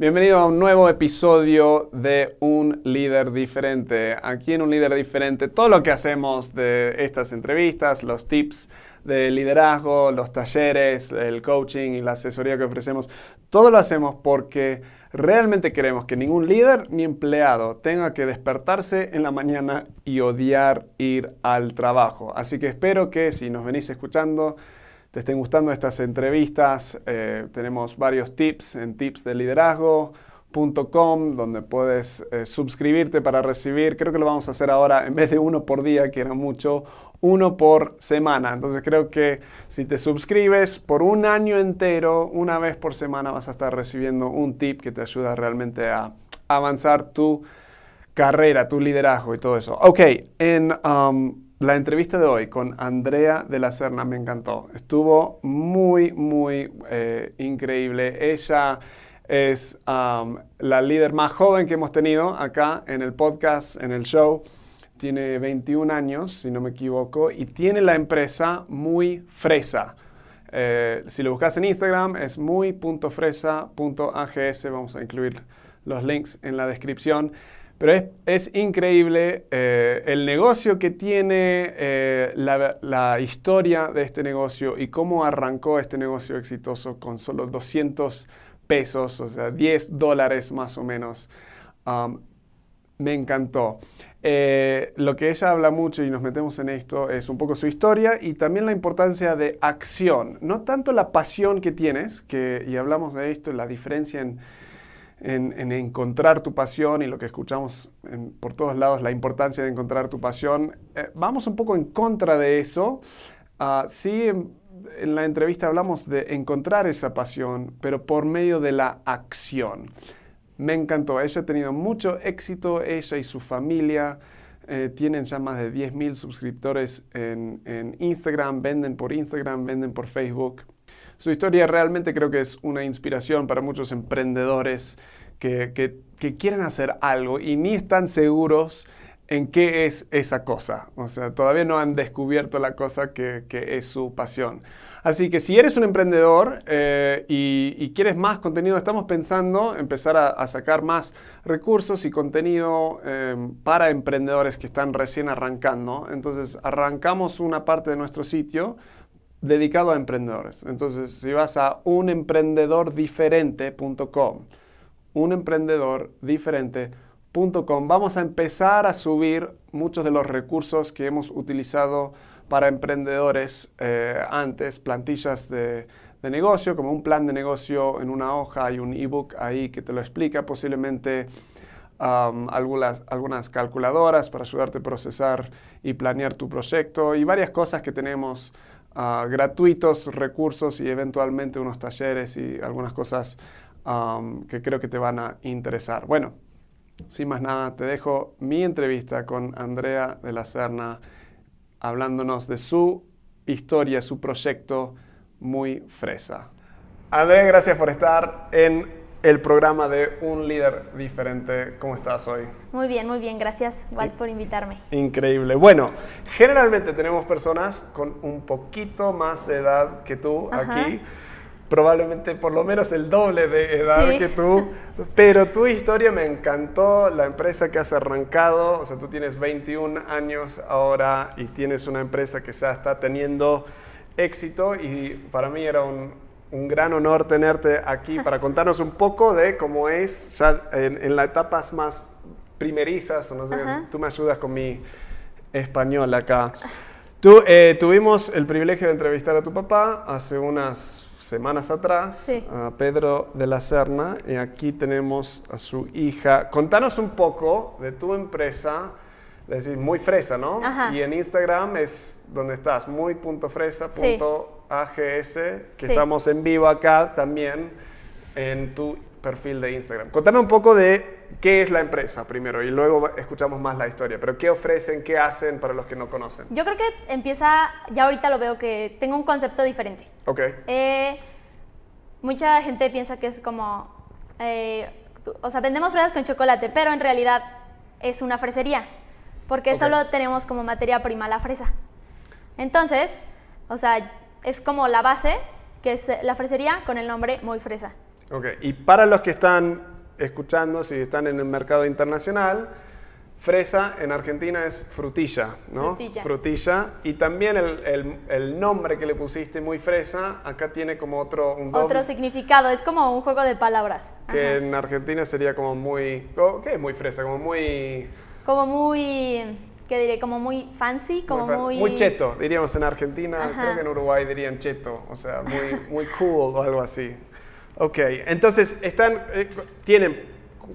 Bienvenido a un nuevo episodio de Un líder diferente. Aquí en Un líder diferente, todo lo que hacemos de estas entrevistas, los tips de liderazgo, los talleres, el coaching y la asesoría que ofrecemos, todo lo hacemos porque realmente queremos que ningún líder ni empleado tenga que despertarse en la mañana y odiar ir al trabajo. Así que espero que si nos venís escuchando, te estén gustando estas entrevistas. Eh, tenemos varios tips en tipsdeliderazgo.com donde puedes eh, suscribirte para recibir. Creo que lo vamos a hacer ahora en vez de uno por día, que era mucho, uno por semana. Entonces creo que si te suscribes por un año entero, una vez por semana vas a estar recibiendo un tip que te ayuda realmente a avanzar tu carrera, tu liderazgo y todo eso. Ok, en... Um, la entrevista de hoy con Andrea de la Serna me encantó. Estuvo muy, muy eh, increíble. Ella es la líder más joven que hemos tenido acá en el podcast, en el show. Tiene 21 años, si no me equivoco, y tiene la empresa Muy Fresa. Eh, si lo buscas en Instagram es muy.fresa.ags. Vamos a incluir los links en la descripción. Pero es, increíble eh, el negocio que tiene, eh, la, historia de este negocio y cómo arrancó este negocio exitoso con solo 200 pesos, o sea, 10 dólares más o menos. Um, me encantó. Eh, lo que ella habla mucho y nos metemos en esto es un poco su historia y también la importancia de acción. No tanto la pasión que tienes, que, y hablamos de esto, la diferencia en en, encontrar tu pasión y lo que escuchamos por todos lados, la importancia de encontrar tu pasión. Eh, vamos un poco en contra de eso. Uh, sí, en, la entrevista hablamos de encontrar esa pasión, pero por medio de la acción. Me encantó. Ella ha tenido mucho éxito, ella y su familia. Eh, tienen ya más de 10.000 suscriptores en Instagram, venden por Instagram, venden por Facebook. Su historia realmente creo que es una inspiración para muchos emprendedores que, que, quieren hacer algo y ni están seguros en qué es esa cosa. O sea, todavía no han descubierto la cosa que, que es su pasión. Así que si eres un emprendedor eh, y, quieres más contenido, estamos pensando empezar a, sacar más recursos y contenido em, para emprendedores que están recién arrancando. Entonces arrancamos una parte de nuestro sitio dedicado a emprendedores. Entonces, si vas a unemprendedordiferente.com, unemprendedordiferente.com, vamos a empezar a subir muchos de los recursos que hemos utilizado para emprendedores eh, antes, plantillas de, negocio, como un plan de negocio en una hoja, hay un ebook ahí que te lo explica, posiblemente algunas, algunas calculadoras para ayudarte a procesar y planear tu proyecto y varias cosas que tenemos gratuitos recursos y eventualmente unos talleres y algunas cosas que creo que te van a interesar. Bueno, sin más nada, te dejo mi entrevista con Andrea de la Serna hablándonos de su historia, su proyecto muy fresa. Andrea, gracias por estar en el programa de Un líder diferente. ¿Cómo estás hoy? Muy bien, muy bien. Gracias, Walt, por invitarme. Increíble. Bueno, generalmente tenemos personas con un poquito más de edad que tú aquí. Probablemente por lo menos el doble de edad que tú. Pero tu historia me encantó, la empresa que has arrancado. O sea, tú tienes 21 años ahora y tienes una empresa que ya está teniendo éxito. Y para mí era un, un gran honor tenerte aquí para contarnos un poco de cómo es ya en, las etapas más primerizas. No sé, tú me ayudas con mi español acá. Tú, eh, tuvimos el privilegio de entrevistar a tu papá hace unas semanas atrás, a Pedro de la Serna, y aquí tenemos a su hija. Contanos un poco de tu empresa, es decir, muy fresa, ¿no? Y en Instagram es donde estás, muy.fresa. AGS, que estamos en vivo acá también en tu perfil de Instagram. Contame un poco de qué es la empresa primero y luego escuchamos más la historia, pero qué ofrecen, qué hacen para los que no conocen. Yo creo que empieza, ya ahorita lo veo que tengo un concepto diferente. Ok. Eh, mucha gente piensa que es como, eh, o sea, vendemos fresas con chocolate, pero en realidad es una fresería, porque solo tenemos como materia prima la fresa. Entonces, o sea, es como la base, que es la fresería con el nombre Muy Fresa. Ok, y para los que están escuchando, si están en el mercado internacional, fresa en Argentina es frutilla, ¿no? Frutilla. Frutilla. Y también el, el- el nombre que le pusiste, muy fresa, acá tiene como otro, un Otro significado, es como un juego de palabras. que Ajá. en Argentina sería como muy, ¿qué es muy fresa? Como muy... Como muy, ¿qué diré? Como muy fancy, como fa- muy... cheto, diríamos en Argentina, Ajá. creo que en Uruguay dirían cheto, o sea, muy, muy cool o algo así. Ok, entonces, están, eh, tienen,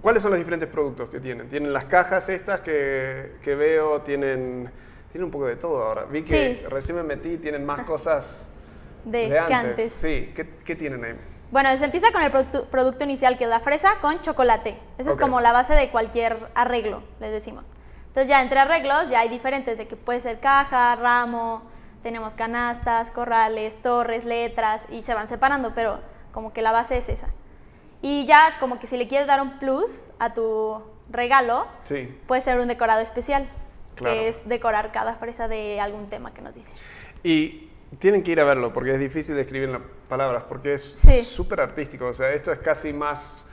¿cuáles son los diferentes productos que tienen? Tienen las cajas estas que, que veo, tienen, tienen un poco de todo ahora. Vi que Sí. Recién me metí, tienen más cosas de, de que antes. antes. Sí, ¿Qué, qué tienen ahí? Bueno, se empieza con el producto, producto inicial, que es la fresa con chocolate. Esa Ok. es como la base de cualquier arreglo, les decimos. Entonces ya entre arreglos ya hay diferentes, de que puede ser caja, ramo, tenemos canastas, corrales, torres, letras, y se van separando, pero como que la base es esa. Y ya como que si le quieres dar un plus a tu regalo, Sí. puede ser un decorado especial, Claro. que es decorar cada fresa de algún tema que nos dicen. Y tienen que ir a verlo porque es difícil de escribir en las palabras, porque es Sí. súper artístico. O sea, esto es casi más,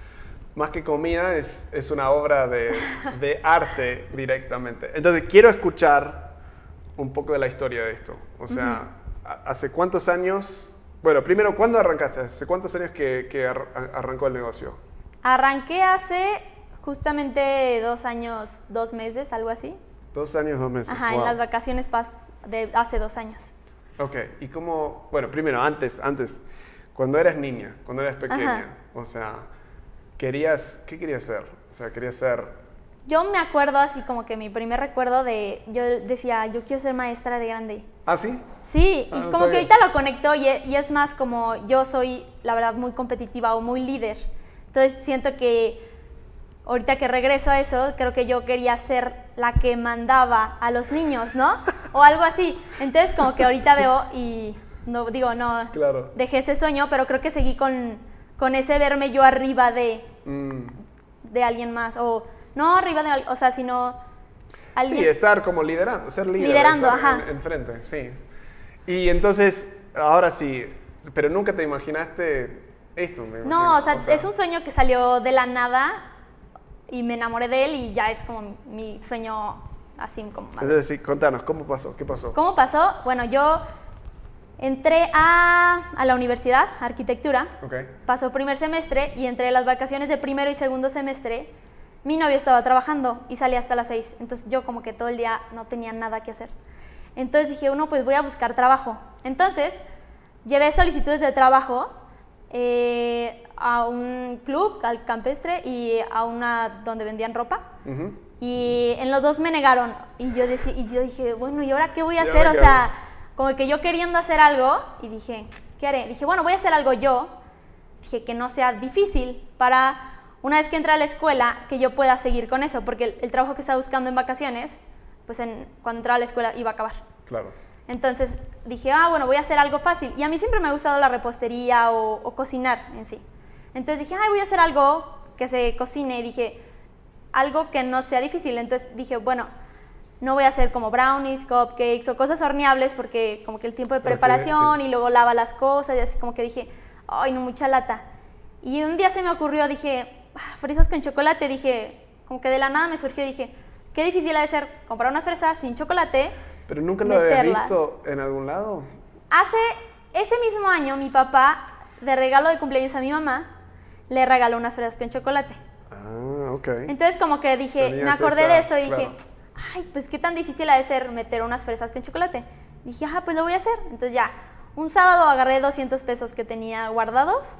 más que comida, es, es una obra de, de arte directamente. Entonces, quiero escuchar un poco de la historia de esto. O sea, ¿a- ¿hace cuántos años? Bueno, primero, ¿cuándo arrancaste? ¿Hace cuántos años que, que ar- arrancó el negocio? Arranqué hace justamente dos años, dos meses, algo así. Dos años, dos meses. Ajá, en las vacaciones de hace dos años. Ok, y cómo, bueno, primero, antes, antes, cuando eras niña, cuando eras pequeña, Ajá. o sea, querías, ¿qué querías ser? O sea, querías ser, Yo me acuerdo así como que mi primer recuerdo de, yo decía, yo quiero ser maestra de grande. ¿ah, sí? Sí, Ah, y no como que ahorita lo conecto y e- y es más como yo soy, la verdad, muy competitiva o muy líder. Entonces siento que ahorita que regreso a eso, creo que yo quería ser la que mandaba a los niños, ¿no? O algo así. Entonces como que ahorita veo y no digo, no, Claro. dejé ese sueño, pero creo que seguí con, con ese verme yo arriba de, Mm, de alguien más. O no arriba de, o sea, sino alguien... Sí, estar como liderando, ser líder. Liderando, ajá. En, enfrente, sí. Y entonces, ahora sí, pero nunca te imaginaste esto, me No, o sea, es un sueño que salió de la nada y me enamoré de él y ya es como mi sueño así como más. Entonces, sí, contanos, ¿cómo pasó? ¿Qué pasó? ¿Cómo pasó? Bueno, yo entré a, a la universidad, arquitectura, Ok. pasó primer semestre y entre las vacaciones de primero y segundo semestre, mi novio estaba trabajando y salía hasta las seis. Entonces yo como que todo el día no tenía nada que hacer. Entonces dije, uno, pues voy a buscar trabajo. Entonces llevé solicitudes de trabajo eh, a un club, al campestre, y a una donde vendían ropa. Y en los dos me negaron. Y yo, deci- y yo dije, bueno, ¿y ahora qué voy a ¿Y hacer? O sea, como que yo queriendo hacer algo, y dije, ¿qué haré? Dije, bueno, voy a hacer algo yo. Dije, que no sea difícil para, una vez que entre a la escuela, que yo pueda seguir con eso. Porque el, el trabajo que estaba buscando en vacaciones, pues en, cuando entraba a la escuela iba a acabar. Claro. Entonces dije, ah, bueno, voy a hacer algo fácil. Y a mí siempre me ha gustado la repostería o, o cocinar en sí. Entonces dije, ay, voy a hacer algo que se cocine. Y dije, algo que no sea difícil. Entonces dije, bueno, no voy a hacer como brownies, cupcakes o cosas horneables porque como que el tiempo de preparación sí. y luego lava las cosas y así como que dije, ay, no, mucha lata. Y un día se me ocurrió, dije, ah, fresas con chocolate. Dije, como que de la nada me surgió, dije, qué difícil ha de ser comprar unas fresas sin chocolate. ¿Pero nunca lo meterla. visto en algún lado? Hace ese mismo año, mi papá, de regalo de cumpleaños a mi mamá, le regaló unas fresas con chocolate. Ah, ok. Entonces, como que dije, Tenías me acordé de eso y dije, ay, pues qué tan difícil ha de ser meter unas fresas con chocolate. Dije, ah, pues lo voy a hacer. Entonces, ya, un sábado agarré 200 pesos que tenía guardados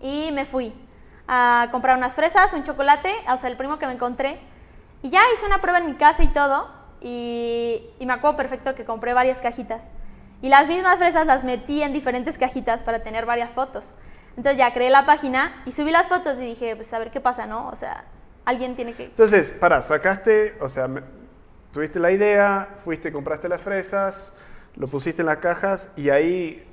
y me fui a comprar unas fresas, un chocolate, o sea, el primo que me encontré. Y ya hice una prueba en mi casa y todo. Y, y me acuerdo perfecto que compré varias cajitas. Y las mismas fresas las metí en diferentes cajitas para tener varias fotos. Entonces ya creé la página y subí las fotos y dije, pues a ver qué pasa, ¿no? O sea, alguien tiene que... Entonces, para, sacaste, o sea, tuviste la idea, fuiste, compraste las fresas, lo pusiste en las cajas y ahí,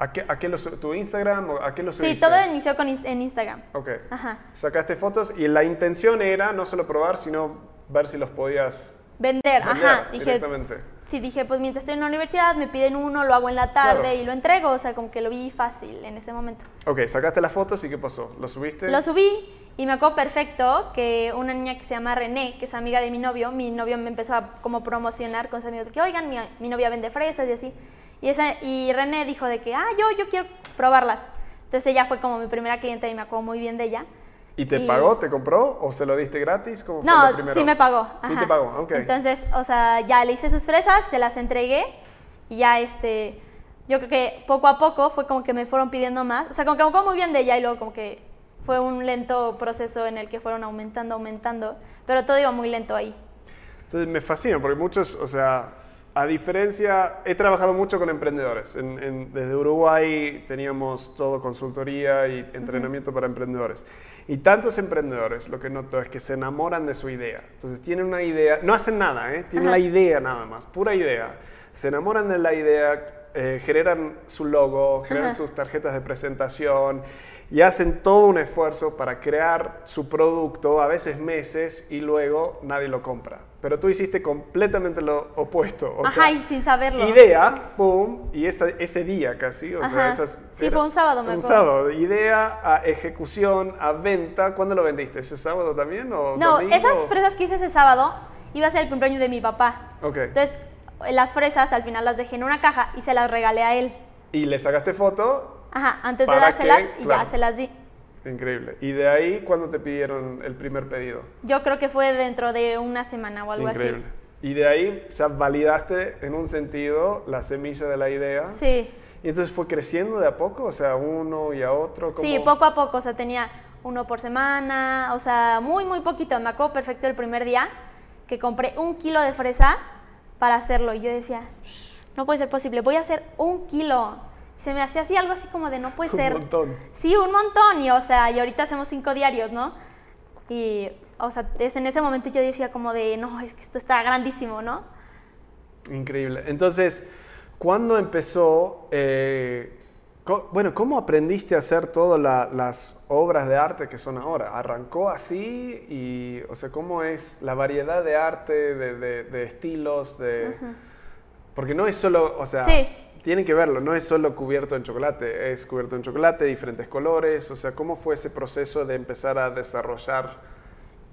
¿a qué, a qué lo su- tu Instagram a qué lo subiste? Sí, todo inició con, en Instagram. Ok. Ajá. Sacaste fotos y la intención era no solo probar, sino ver si los podías Vender, vender ajá. Dije, directamente. sí, dije, pues mientras estoy en la universidad me piden uno, lo hago en la tarde Claro. y lo entrego. O sea, como que lo vi fácil en ese momento. Ok, sacaste las fotos y ¿qué pasó? ¿Lo subiste? Lo subí Y me acuerdo perfecto que una niña que se llama René, que es amiga de mi novio, mi novio me empezó a como promocionar con sus amigos que, oigan, mi, mi novia vende fresas y así. Y, esa, y René dijo de que, ah, yo, yo quiero probarlas. Entonces ella fue como mi primera clienta y me acuerdo muy bien de ella. ¿Y te Y- pagó, te compró o se lo diste gratis? ¿Cómo fue No, lo primero? sí me pagó. Sí ajá. te pagó, ok. Entonces, o sea, ya le hice sus fresas, se las entregué y ya este, yo creo que poco a poco fue como que me fueron pidiendo más. O sea, como que me acuerdo muy bien de ella y luego como que fue un lento proceso en el que fueron aumentando, aumentando, pero todo iba muy lento ahí. Entonces me fascina porque muchos, o sea, a diferencia, he trabajado mucho con emprendedores. En- en- desde Uruguay teníamos todo consultoría y entrenamiento para emprendedores. Y tantos emprendedores, lo que noto es que se enamoran de su idea. Entonces tienen una idea, no hacen nada, ¿eh? tienen Ajá. la idea nada más, pura idea. Se enamoran de la idea, eh, generan su logo, generan sus tarjetas de presentación y hacen todo un esfuerzo para crear su producto, a veces meses, y luego nadie lo compra. Pero tú hiciste completamente lo opuesto. O Ajá, sea, y sin saberlo. idea, pum, y esa- ese día casi. O sea, Ajá. esas- Sí, era fue un sábado, me Un sábado. Idea a ejecución, a venta. ¿Cuándo lo vendiste? ¿Ese sábado también? O No, domingo? esas fresas que hice ese sábado iba a ser el cumpleaños de mi papá. Ok. Entonces, las fresas al final las dejé en una caja y se las regalé a él. Y le sacaste foto. Ajá, antes de ¿Para dárselas qué? y Claro. ya se las di. Increíble. ¿Y de ahí cuándo te pidieron el primer pedido? Yo creo que fue dentro de una semana o algo Increíble. Y de ahí, o sea, validaste en un sentido la semilla de la idea. así. Sí. Y entonces fue creciendo de a poco, o sea, uno y a otro. ¿cómo? Sí, poco a poco, o sea, tenía uno por semana, o sea, muy, muy poquito. Me acuerdo perfecto el primer día que compré un kilo de fresa para hacerlo. Y yo decía, no puede ser posible, voy a hacer un kilo. Se me hacía así algo así como de no puede Un ser. montón. Sí, un montón. Y, o sea, y ahorita hacemos cinco diarios, ¿no? Y, o sea, es en ese momento yo decía como de, no, es que esto está grandísimo, ¿no? Increíble. Entonces, ¿cuándo empezó? eh, bueno, ¿cómo aprendiste a hacer todas la- las obras de arte que son ahora? ¿Arrancó así? Y, o sea, ¿cómo es la variedad de arte, de, de- de estilos? De... Porque no es solo, o sea, Sí. Tienen que verlo, no es solo cubierto en chocolate, es cubierto en chocolate, diferentes colores, o sea, ¿cómo fue ese proceso de empezar a desarrollar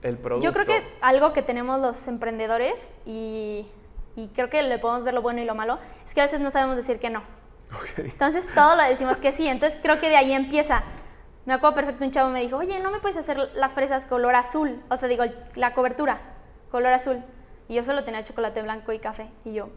el producto? Yo creo que algo que tenemos los emprendedores y, y creo que le podemos ver lo bueno y lo malo, es que a veces no sabemos decir que no. Ok. Entonces todo lo decimos que sí, entonces creo que de ahí empieza. Me acuerdo perfecto, un chavo me dijo, oye, ¿no me puedes hacer las fresas color azul? O sea, digo, la cobertura, color azul. Y yo solo tenía chocolate blanco y café. Y yo,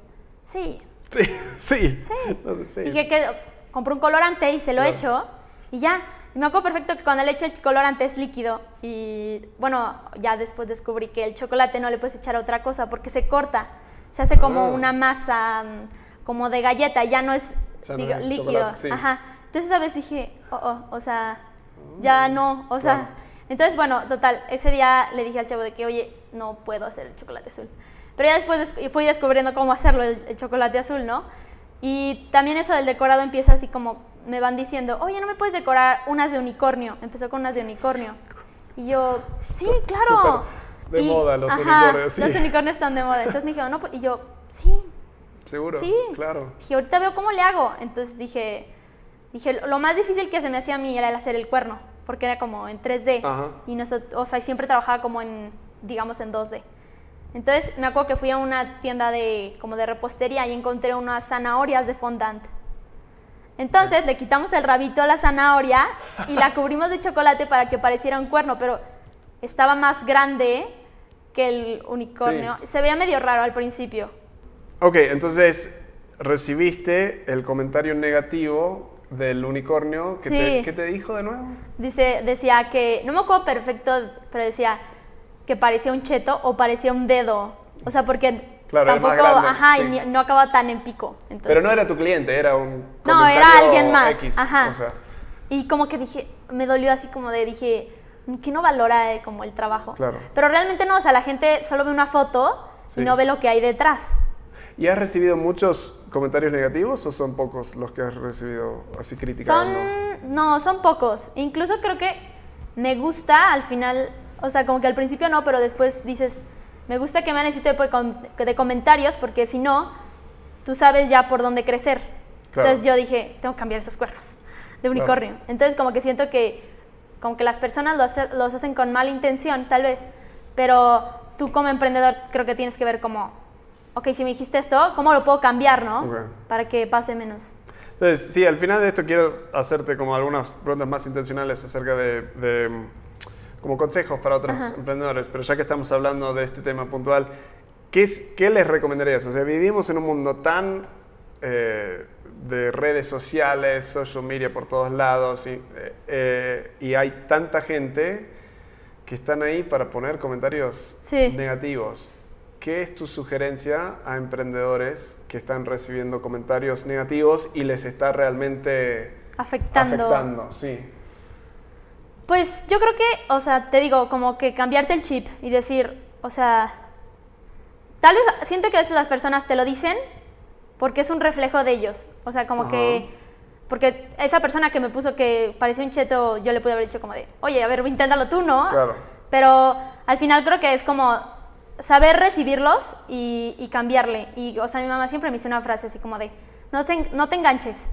sí, Sí, sí. Sí. No sé, sí. Dije que compré un colorante y se lo Claro. echo y ya. Y me acuerdo perfecto que cuando le echo el colorante es líquido y bueno, ya después descubrí que el chocolate no le puedes echar otra cosa porque se corta. Se hace como Ah. una masa mm, como de galleta, ya no es, O sea, no digo, es líquido. sí. Ajá. Entonces esa vez dije, oh, oh, o sea, ya no, o sea, Claro. entonces bueno, total, ese día le dije al chavo de que, oye, no puedo hacer el chocolate azul. Pero ya después des- fui descubriendo cómo hacerlo, el, el chocolate azul, ¿no? Y también eso del decorado empieza así como, me van diciendo, oye, ¿no me puedes decorar unas de unicornio? Empezó con unas de unicornio. Y yo, sí, claro. Súper de Y- moda los ajá, unicornios, sí. Los unicornios están de moda. Entonces me dijeron, no, pues, y yo, sí, Seguro. Sí. Claro. Dije, ahorita veo cómo le hago. Entonces dije, dije, lo más difícil que se me hacía a mí era el hacer el cuerno, porque era como en 3D. Ajá. Y nosotros, o sea, siempre trabajaba como en, digamos, en 2D. Entonces me acuerdo que fui a una tienda de, como de repostería y encontré unas zanahorias de fondant. Entonces le quitamos el rabito a la zanahoria y la cubrimos de chocolate para que pareciera un cuerno, pero estaba más grande que el unicornio. Se veía medio raro al principio. Ok, entonces recibiste el comentario negativo del unicornio. Que Sí. te, ¿Qué te dijo de nuevo? Dice, decía que, no me acuerdo perfecto, pero decía que parecía un cheto o parecía un dedo. O sea, porque Claro, era más tampoco, grande, ajá, sí. y no acababa tan en pico. Entonces, Pero no era tu cliente, era un. No, era alguien más. X, Ajá. o sea, Y como que dije, me dolió así como de, dije, que no valora eh, como el trabajo. Claro. Pero realmente no, o sea, la gente solo ve una foto Sí. y no ve lo que hay detrás. ¿Y has recibido muchos comentarios negativos o son pocos los que has recibido así criticando? Son, no, son pocos. Incluso creo que me gusta al final, o sea, como que al principio no, pero después dices, me gusta que me hagan ese tipo de, com- de comentarios porque si no, tú sabes ya por dónde crecer. Claro. Entonces yo dije, tengo que cambiar esos cuernos de unicornio. Entonces como que siento que como que las personas lo hace- los hacen con mala intención, tal vez, pero tú como emprendedor creo que tienes que ver como, ok, si me dijiste esto, ¿cómo lo puedo cambiar, no? Ok. Para que pase menos. Entonces, sí, al final de esto quiero hacerte como algunas preguntas más intencionales acerca de, de, como consejos para otros emprendedores, pero ya que estamos hablando de este tema puntual, ¿qué, es, qué les recomendarías? O sea, vivimos en un mundo tan eh, de redes sociales, social media por todos lados, y, eh, eh, y hay tanta gente que están ahí para poner comentarios Sí. negativos. ¿Qué es tu sugerencia a emprendedores que están recibiendo comentarios negativos y les está realmente Afectando. afectando? Sí. Pues yo creo que, o sea, te digo, como que cambiarte el chip y decir, o sea, tal vez siento que a veces las personas te lo dicen porque es un reflejo de ellos. O sea, como Ajá. que, porque esa persona que me puso que parecía un cheto, yo le pude haber dicho como de, oye, a ver, inténtalo tú, ¿no? Claro. Pero al final creo que es como saber recibirlos y, y cambiarle. Y, o sea, mi mamá siempre me hizo una frase así como de, no te, no te enganches.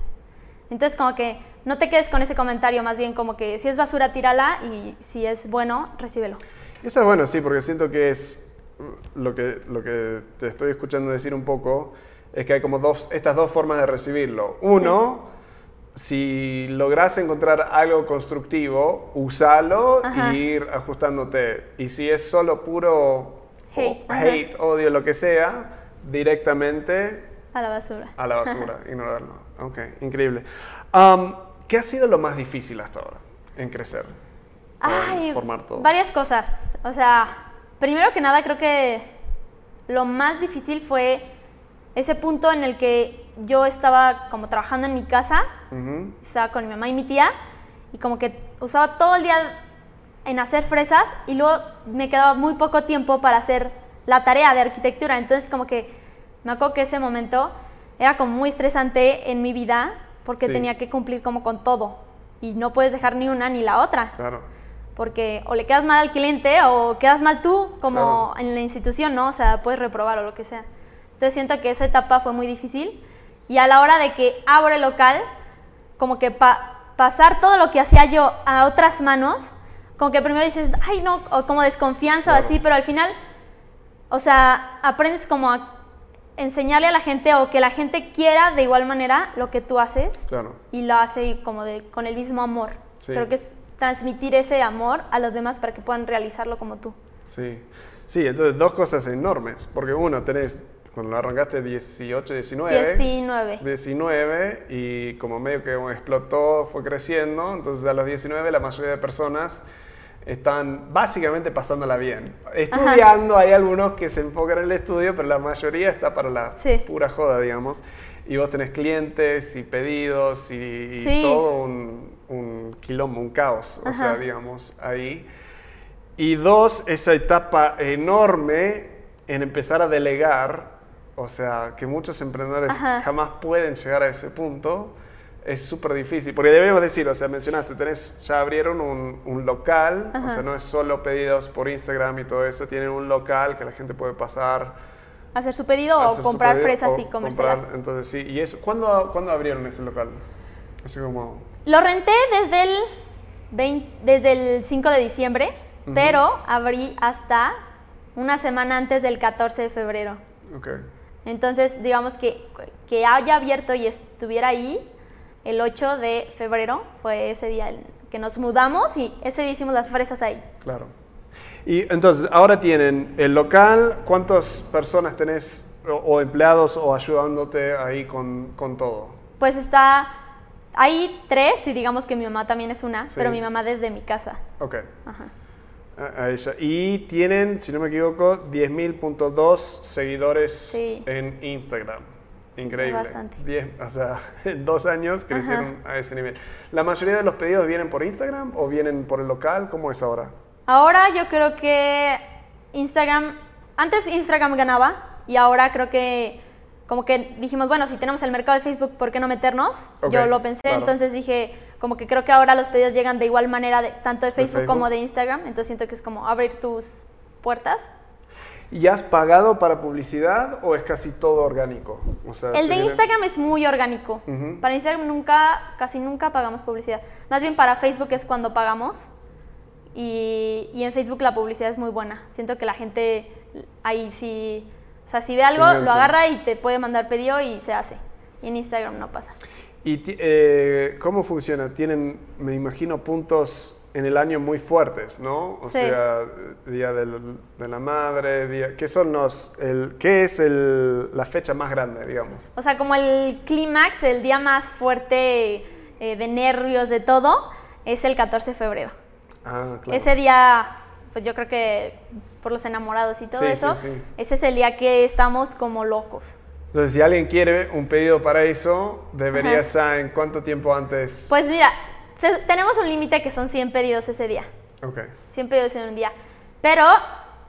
Entonces, como que no te quedes con ese comentario, más bien como que si es basura, tírala y si es bueno, recíbelo. Eso es bueno, sí, porque siento que es mm, lo que, lo que te estoy escuchando decir un poco, es que hay como dos, estas dos formas de recibirlo. Uno, si logras encontrar algo constructivo, usalo Ajá. y ir ajustándote. Y si es solo puro hate, odio, lo que sea, directamente A la basura. a la basura, ignorarlo. Ok, increíble. Um, ¿Qué ha sido lo más difícil hasta ahora en crecer? O en Ay, formar todo. varias cosas. O sea, primero que nada creo que lo más difícil fue ese punto en el que yo estaba como trabajando en mi casa, Ujú. estaba con mi mamá y mi tía, y como que usaba todo el día en hacer fresas y luego me quedaba muy poco tiempo para hacer la tarea de arquitectura. Entonces como que me acuerdo que ese momento era como muy estresante en mi vida porque Sí. tenía que cumplir como con todo y no puedes dejar ni una ni la otra Claro. porque o le quedas mal al cliente o quedas mal tú como en la institución, ¿no? O sea, puedes reprobar o lo que sea. Entonces siento que esa etapa fue muy difícil y a la hora de que abro el local, como que pa- pasar todo lo que hacía yo a otras manos, como que primero dices, ay no, o como desconfianza o Claro. así, pero al final, o sea, aprendes como a enseñarle a la gente o que la gente quiera de igual manera lo que tú haces Claro. y lo hace como de, con el mismo amor. Sí. Creo que es transmitir ese amor a los demás para que puedan realizarlo como tú. Sí. Sí, entonces dos cosas enormes. Porque uno, tenés, cuando lo arrancaste 18, 19. 19. 19 y como medio que explotó, fue creciendo. Entonces a los 19 la mayoría de personas están básicamente pasándola bien. Estudiando, hay algunos que se enfocan en el estudio, pero la mayoría está para la Sí. pura joda, digamos. Y vos tenés clientes y pedidos y, y Sí. todo un, un quilombo, un caos, o sea, Ajá. digamos, ahí. Y dos, esa etapa enorme en empezar a delegar, o sea, que muchos emprendedores Ajá. jamás pueden llegar a ese punto, es súper difícil. Porque deberíamos decir, o sea, mencionaste, tenés, ya abrieron un, un local, o Ajá. sea, no es solo pedidos por Instagram y todo eso, tienen un local que la gente puede pasar. Hacer su pedido hacer o comprar pedido, fresas o y comérselas. comprar, entonces sí, y eso, ¿cuándo, ¿cuándo abrieron ese local? Así como... Lo renté desde el, 20 desde el 5 de diciembre, pero abrí hasta una semana antes del 14 de febrero. Ok. Entonces, digamos que, que haya abierto y estuviera ahí el 8 de febrero fue ese día el que nos mudamos y ese día hicimos las fresas ahí. Claro. Y entonces, ahora tienen el local, ¿cuántas personas tenés o, o empleados o ayudándote ahí con, con todo? Pues está, hay tres y digamos que mi mamá también es una, Sí. pero mi mamá desde mi casa. Ok. Ajá. A, a ella. Y tienen, si no me equivoco, 10.000.2 seguidores Sí. en Instagram. Increíble. bastante. 10, o sea, en dos años crecieron a ese nivel. ¿La mayoría de los pedidos vienen por Instagram o vienen por el local? ¿Cómo es ahora? Ahora yo creo que Instagram, antes Instagram ganaba y ahora creo que como que dijimos, bueno, si tenemos el mercado de Facebook, ¿por qué no meternos? Ok, yo lo pensé, claro. entonces dije, como que creo que ahora los pedidos llegan de igual manera de, tanto de Facebook, Facebook. como de Instagram, entonces siento que es como abrir tus puertas. ¿Y has pagado para publicidad o es casi todo orgánico? O sea, El de Instagram es muy orgánico. Para Instagram nunca, casi nunca pagamos publicidad. Más bien para Facebook es cuando pagamos. Y, y en Facebook la publicidad es muy buena. Siento que la gente ahí sí, o sea, si ve algo, Engancha. lo agarra y te puede mandar pedido y se hace. Y en Instagram no pasa. ¿Y eh, cómo funciona? Tienen, me imagino, puntos en el año muy fuertes, ¿no? O Sí. sea, Día del- de la Madre, día, ¿qué son los, el, qué es el- la fecha más grande, digamos? O sea, como el clímax, el día más fuerte eh, de nervios, de todo, es el 14 de febrero. Ah, claro. Ese día, pues yo creo que por los enamorados y todo Sí, eso, sí, ese es el día que estamos como locos. Entonces, si alguien quiere un pedido para eso, debería Ajá. estar en cuánto tiempo antes. Pues mira, te- tenemos un límite que son 100 pedidos ese día. ok. 100 pedidos en un día. Pero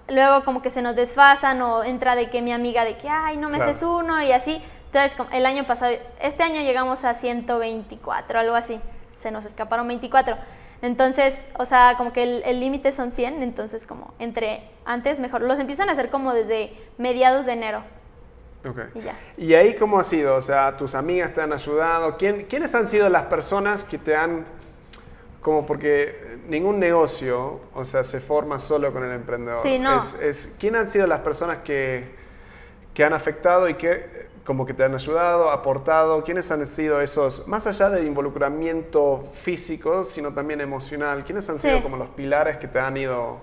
luego como que se nos desfasan o entra de que mi amiga de que, ay, no me Claro. haces uno y así. Entonces el año pasado, este año llegamos a 124, algo así. Se nos escaparon 24. Entonces, o sea, como que el límite son 100, entonces como entre antes mejor. Los empiezan a hacer como desde mediados de enero ok. y ya. ¿Y ahí cómo ha sido? O sea, tus amigas te han ayudado. ¿Quién, ¿Quiénes han sido las personas que te han, como porque ningún negocio, o sea, se forma solo con el emprendedor? Sí, no. Es, es- ¿Quién han sido las personas que, que han afectado y que como que te han ayudado, aportado? ¿Quiénes han sido esos, más allá del involucramiento físico, sino también emocional? ¿Quiénes han Sí. sido como los pilares que te han ido...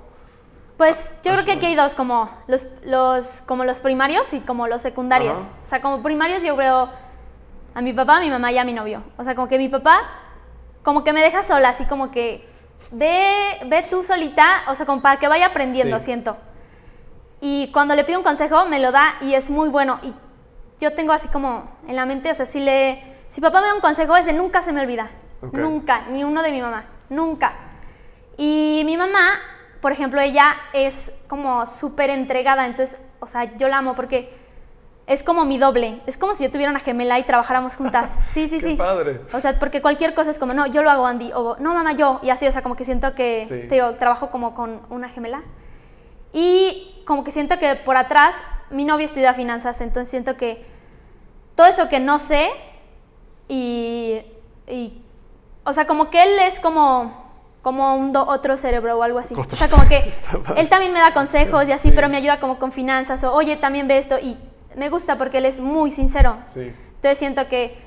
Pues yo creo que aquí hay dos, como los, los, como los primarios y como los secundarios. Ajá. O sea, como primarios yo creo a mi papá, a mi mamá y a mi novio. O sea, como que mi papá, como que me deja sola, así como que ve, ve tú solita, o sea, como para que vaya aprendiendo, Sí. siento. Y cuando le pido un consejo, me lo da y es muy bueno. Y yo tengo así como en la mente, o sea, si le, si papá me da un consejo, ese nunca se me olvida. Nunca, ni uno de mi mamá, nunca. Y mi mamá, por ejemplo, ella es como súper entregada, entonces, o sea, yo la amo porque es como mi doble. Es como si yo tuviera una gemela y trabajáramos juntas. Sí, sí, ¡Qué sí. padre! O sea, porque cualquier cosa es como, no, yo lo hago Andy, o no, mamá, yo, y así, o sea, como que siento que, Sí. te digo, trabajo como con una gemela. Y como que siento que por atrás, mi novio estudia finanzas, entonces siento que todo eso que no sé, y, y o sea, como que él es como, como un do- otro cerebro o algo así. Otro o sea, como que él también me da consejos y así, Sí. pero me ayuda como con finanzas, o oye, también ve esto, y me gusta porque él es muy sincero. Sí. Entonces siento que,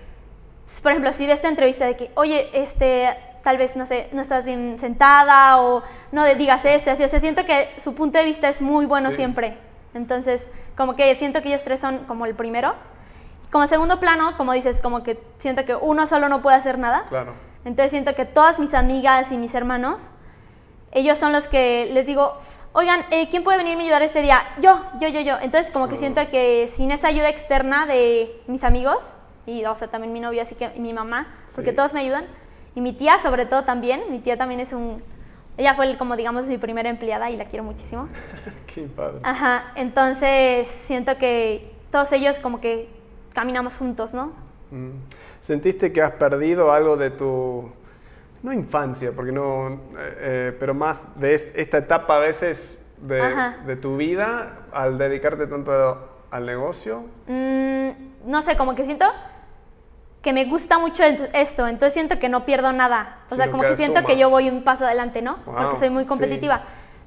por ejemplo, si ve esta entrevista de que, oye, este, tal vez, no sé, no estás bien sentada o no digas esto, así, o sea, siento que su punto de vista es muy bueno Sí. siempre. Entonces, como que siento que ellos tres son como el primero. Como segundo plano, como dices, como que siento que uno solo no puede hacer nada. Claro. Entonces siento que todas mis amigas y mis hermanos, ellos son los que les digo, oigan, eh, ¿quién puede venirme a ayudar este día? Yo, yo, yo, yo. Entonces como que siento que sin esa ayuda externa de mis amigos, y o sea, también mi novia, así que y mi mamá, porque Sí. todos me ayudan, y mi tía sobre todo también, mi tía también es un, ella fue el, como digamos mi primera empleada y la quiero muchísimo. ¡Qué padre! Ajá, entonces siento que todos ellos como que caminamos juntos, ¿no? Mm. ¿Sentiste que has perdido algo de tu, no infancia, porque no, eh, eh, pero más de es- esta etapa a veces de, tu vida al dedicarte tanto al negocio? Mm, no sé, como que siento que me gusta mucho esto, entonces siento que no pierdo nada. O sea, como que que siento suma. que yo voy un paso adelante, ¿no? Wow, Porque soy muy sí. competitiva.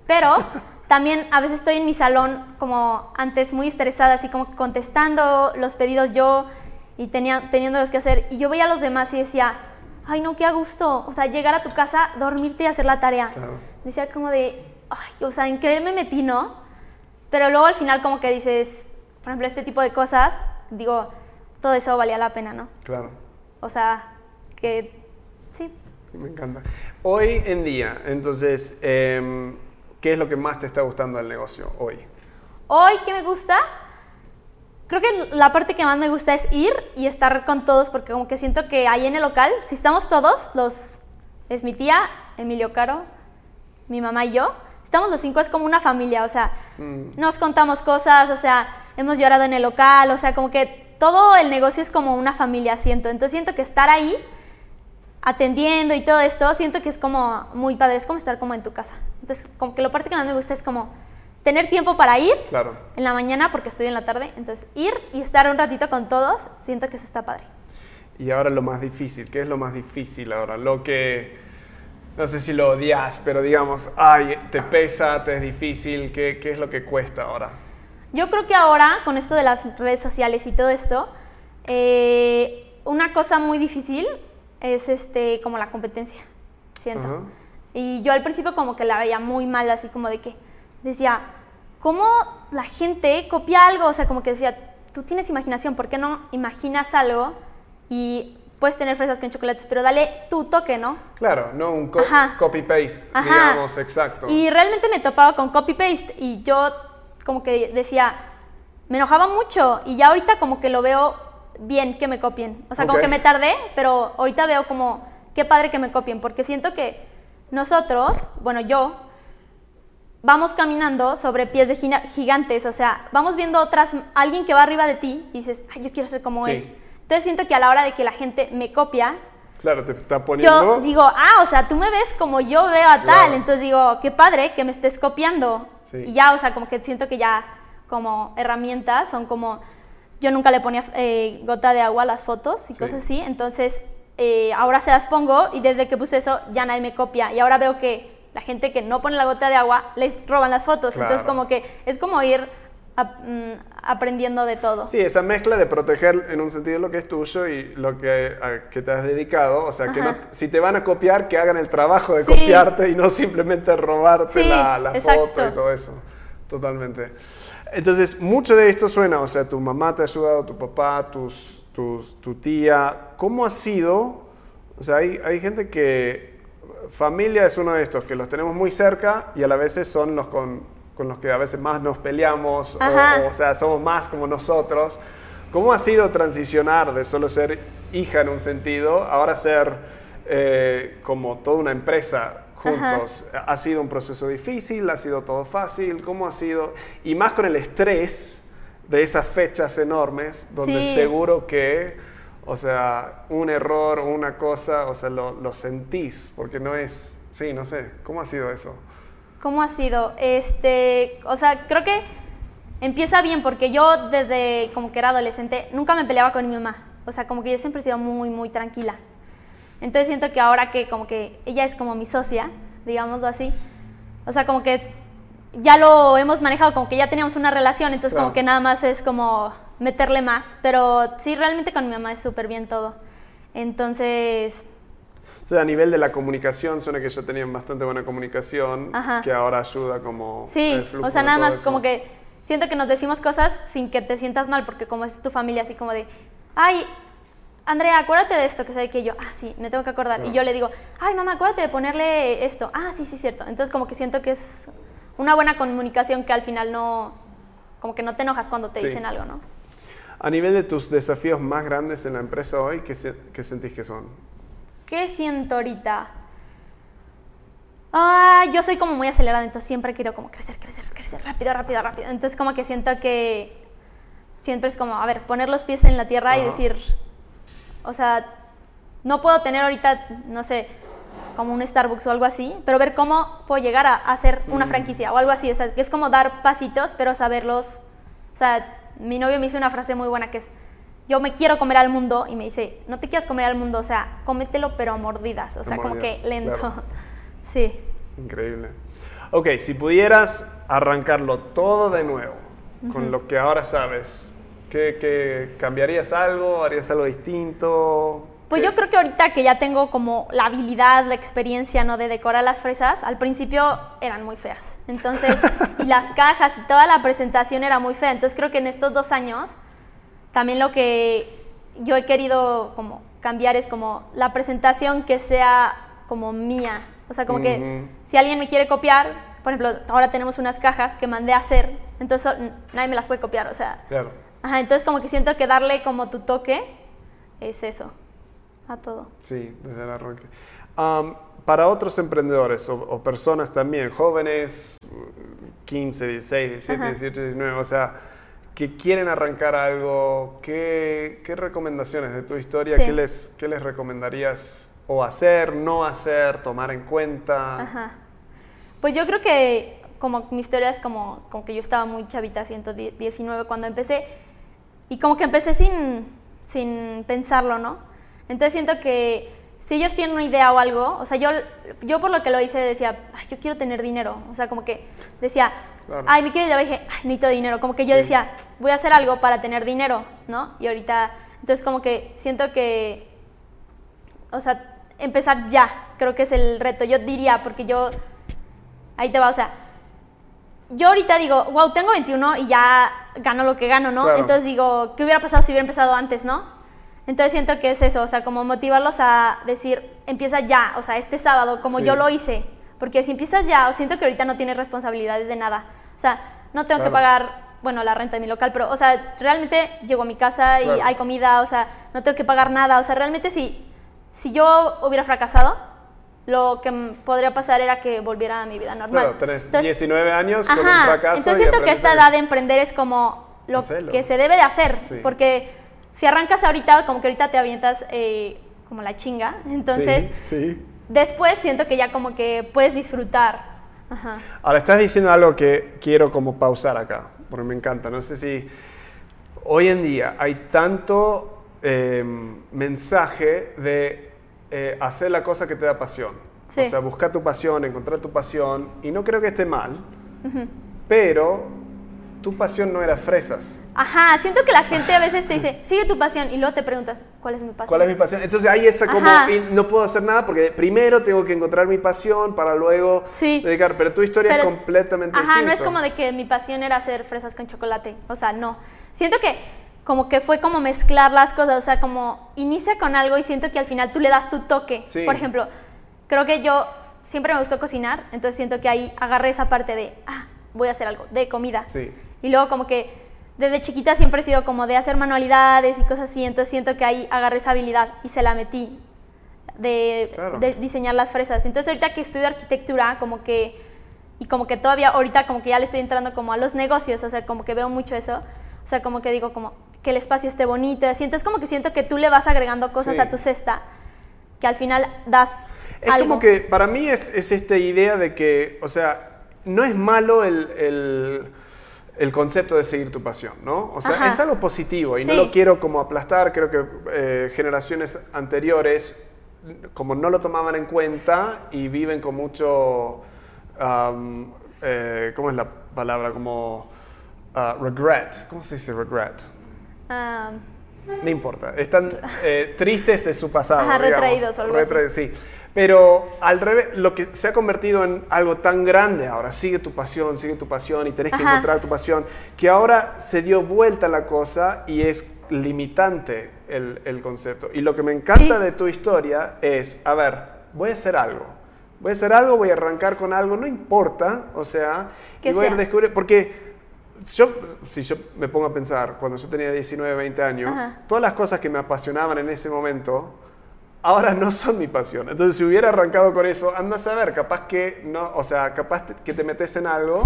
Pero también a veces estoy en mi salón como antes muy estresada, así como contestando los pedidos yo y tenía, teniéndolos que hacer. Y yo veía a los demás y decía, ay no, qué a gusto. O sea, llegar a tu casa, dormirte y hacer la tarea. Claro. Decía como de, ay, o sea, ¿en qué me metí, no? Pero luego al final como que dices, por ejemplo, este tipo de cosas, digo, todo eso valía la pena, ¿no? Claro, O sea, que sí. me encanta. Hoy en día, entonces, em, ¿qué es lo que más te está gustando del negocio hoy? Hoy, ¿qué me gusta? Creo que la parte que más me gusta es ir y estar con todos, porque como que siento que ahí en el local, si estamos todos, los es mi tía, Emilio Caro, mi mamá y yo, estamos los cinco, es como una familia, o sea, Mm. nos contamos cosas, o sea, hemos llorado en el local, o sea, como que todo el negocio es como una familia, siento. Entonces siento que estar ahí atendiendo y todo esto, siento que es como muy padre, es como estar como en tu casa. Entonces, como que la parte que más me gusta es como tener tiempo para ir Claro. en la mañana porque estoy en la tarde, entonces ir y estar un ratito con todos, siento que eso está padre. Y ahora lo más difícil, ¿qué es lo más difícil ahora? Lo que, no sé si lo odias, pero digamos, ay, te pesa, te es difícil, ¿qué, qué es lo que cuesta ahora? Yo creo que ahora, con esto de las redes sociales y todo esto, eh, una cosa muy difícil es este, como la competencia, siento. Y yo al principio como que la veía muy mal, así como de que decía, ¿cómo la gente copia algo? O sea, como que decía, tú tienes imaginación, ¿por qué no imaginas algo y puedes tener fresas con chocolates, pero dale tu toque, ¿no? Claro, no un copy-paste, digamos, exacto. Y realmente me topaba con copy-paste y yo como que decía, me enojaba mucho y ya ahorita como que lo veo bien que me copien. O sea, como que me tardé, pero ahorita veo como, qué padre que me copien, porque siento que nosotros, bueno, yo, vamos caminando sobre pies de gigantes, o sea, vamos viendo otras, alguien que va arriba de ti y dices, ay, yo quiero ser como él. Entonces siento que a la hora de que la gente me copia, Claro, te está poniendo. Yo digo, ah, o sea, tú me ves como yo veo a tal. Entonces digo, qué padre que me estés copiando. Y ya, o sea, como que siento que ya como herramientas son como. Yo nunca le ponía eh, gota de agua a las fotos y cosas así. Entonces, eh, ahora se las pongo y desde que puse eso ya nadie me copia. Y ahora veo que la gente que no pone la gota de agua les roban las fotos. Entonces, como que es como ir Mm, aprendiendo de todo. Sí, esa mezcla de proteger en un sentido lo que es tuyo y lo que, que te has dedicado. O sea, que si te van a copiar, que hagan el trabajo de copiarte y no simplemente robarte la, foto y todo eso. Totalmente. Entonces, mucho de esto suena, o sea, tu mamá te ha ayudado, tu papá, tus, tu tía. ¿Cómo ha sido? O sea, hay, hay gente que familia es uno de estos, que los tenemos muy cerca y a la vez son los con con los que a veces más nos peleamos, o, sea, somos más como nosotros. ¿Cómo ha sido transicionar de solo ser hija en un sentido, ahora ser eh, como toda una empresa juntos? ¿Ha sido un proceso difícil? ¿Ha sido todo fácil? ¿Cómo ha sido? Y más con el estrés de esas fechas enormes, donde seguro que, o sea, un error o una cosa, o sea, lo, lo sentís, porque no es, sí, no sé, ¿cómo ha sido eso? ¿Cómo ha sido? Este, o sea, creo que empieza bien porque yo desde como que era adolescente nunca me peleaba con mi mamá. O sea, como que yo siempre he sido muy, muy tranquila. Entonces siento que ahora que como que ella es como mi socia, digámoslo así, o sea, como que ya lo hemos manejado, como que ya teníamos una relación, entonces como que nada más es como meterle más. Pero sí, realmente con mi mamá es súper bien todo. Entonces, a nivel de la comunicación, suena que ya tenían bastante buena comunicación, que ahora ayuda como... Sí, o sea, nada más como que siento que nos decimos cosas sin que te sientas mal, porque como es tu familia, así como de, ay, Andrea, acuérdate de esto, que sabe que yo, ah, sí, me tengo que acordar. Y yo le digo, ay, mamá, acuérdate de ponerle esto. Ah, sí, sí, cierto. Entonces como que siento que es una buena comunicación que al final no, como que no te enojas cuando te dicen algo, ¿no? A nivel de tus desafíos más grandes en la empresa hoy, ¿qué, qué sentís que son? ¿Qué siento ahorita? Ah, yo soy como muy acelerada, entonces siempre quiero como crecer, crecer, crecer, rápido, rápido, rápido. Entonces como que siento que siempre es como, a ver, poner los pies en la tierra y decir, o sea, no puedo tener ahorita, no sé, como un Starbucks o algo así, pero ver cómo puedo llegar a, hacer una mm. franquicia o algo así. O sea, que es como dar pasitos, pero saberlos. O sea, mi novio me hizo una frase muy buena que es, yo me quiero comer al mundo y me dice, no te quieras comer al mundo, o sea, cómetelo pero a mordidas, o sea, como que lento. Sí. Increíble. Ok, si pudieras arrancarlo todo de nuevo, con lo que ahora sabes, ¿qué, cambiarías algo? ¿Harías algo distinto? Pues yo creo que ahorita que ya tengo como la habilidad, la experiencia, ¿no? De decorar las fresas, al principio eran muy feas. Entonces, y las cajas y toda la presentación era muy fea. Entonces creo que en estos dos años también lo que yo he querido como cambiar es como la presentación que sea como mía. O sea, como que si alguien me quiere copiar, por ejemplo, ahora tenemos unas cajas que mandé a hacer, entonces nadie me las puede copiar, o sea. Claro. Ajá, entonces como que siento que darle como tu toque es eso, a todo. Sí, desde el arranque. para otros emprendedores o, personas también, jóvenes, 15, 16, 17, 18, 19, o sea, que quieren arrancar algo, ¿qué, qué recomendaciones de tu historia, ¿qué, les, ¿qué les recomendarías o hacer, no hacer, tomar en cuenta? Ajá. Pues yo creo que como mi historia es como, como que yo estaba muy chavita, 119 cuando empecé, y como que empecé sin, sin pensarlo, ¿no? Entonces siento que si ellos tienen una idea o algo, o sea, yo, yo por lo que lo hice decía, Ay, yo quiero tener dinero. O sea, como que decía, ay, me quiero ir dije, ay, necesito dinero. Como que yo decía, voy a hacer algo para tener dinero, ¿no? Y ahorita, entonces como que siento que, o sea, empezar ya, creo que es el reto. Yo diría, porque yo, ahí te va, o sea, yo ahorita digo, wow, tengo 21 y ya gano lo que gano, ¿no? Entonces digo, ¿qué hubiera pasado si hubiera empezado antes, no? Entonces siento que es eso, o sea, como motivarlos a decir, empieza ya, o sea, este sábado, como yo lo hice. Porque si empiezas ya, o siento que ahorita no tienes responsabilidades de nada. O sea, no tengo que pagar, bueno, la renta de mi local, pero, o sea, realmente llego a mi casa y hay comida, o sea, no tengo que pagar nada. O sea, realmente si, si yo hubiera fracasado, lo que podría pasar era que volviera a mi vida normal. Claro, tenés 19 años con un fracaso. Entonces siento que esta edad de emprender es como lo que se debe de hacer, porque si arrancas ahorita, como que ahorita te avientas eh, como la chinga, entonces después siento que ya como que puedes disfrutar. Ahora estás diciendo algo que quiero como pausar acá, porque me encanta. No sé si hoy en día hay tanto eh, mensaje de eh, hacer la cosa que te da pasión. O sea, buscar tu pasión, encontrar tu pasión. Y no creo que esté mal, pero tu pasión no era fresas. Ajá, siento que la gente a veces te dice, sigue tu pasión, y luego te preguntas, ¿cuál es mi pasión? ¿Cuál es mi pasión? Entonces ahí esa como, no puedo hacer nada porque primero tengo que encontrar mi pasión para luego dedicar, pero tu historia es completamente ajá, Ajá, no es como de que mi pasión era hacer fresas con chocolate, o sea, no. Siento que como que fue como mezclar las cosas, o sea, como inicia con algo y siento que al final tú le das tu toque. Por ejemplo, creo que yo siempre me gustó cocinar, entonces siento que ahí agarré esa parte de, ah, voy a hacer algo, de comida. Y luego como que desde chiquita siempre he sido como de hacer manualidades y cosas así, entonces siento que ahí agarré esa habilidad y se la metí de, de diseñar las fresas. Entonces ahorita que estudio arquitectura, como que, y como que todavía ahorita como que ya le estoy entrando como a los negocios, o sea, como que veo mucho eso, o sea, como que digo como, que el espacio esté bonito, así. Entonces como que siento que tú le vas agregando cosas a tu cesta que al final das es como que para mí es, es, esta idea de que, o sea, no es malo el, el, el concepto de seguir tu pasión, ¿no? O sea, es algo positivo y no lo quiero como aplastar, creo que eh, generaciones anteriores como no lo tomaban en cuenta y viven con mucho, eh, ¿cómo es la palabra? Como uh, regret, ¿cómo se dice regret? no importa, están eh, tristes de su pasado. Ajá, retraídos o algo Sí. Pero al revés, lo que se ha convertido en algo tan grande ahora, sigue tu pasión, sigue tu pasión y tenés que encontrar tu pasión, que ahora se dio vuelta la cosa y es limitante el, el concepto. Y lo que me encanta de tu historia es, a ver, voy a hacer algo. Voy a hacer algo, voy a arrancar con algo, no importa, o sea, y voy a descubrir, porque yo, si yo me pongo a pensar, cuando yo tenía 19, 20 años, todas las cosas que me apasionaban en ese momento, ahora no son mi pasión. Entonces, si hubiera arrancado con eso, anda a saber, capaz que no, o sea, capaz que te metes en algo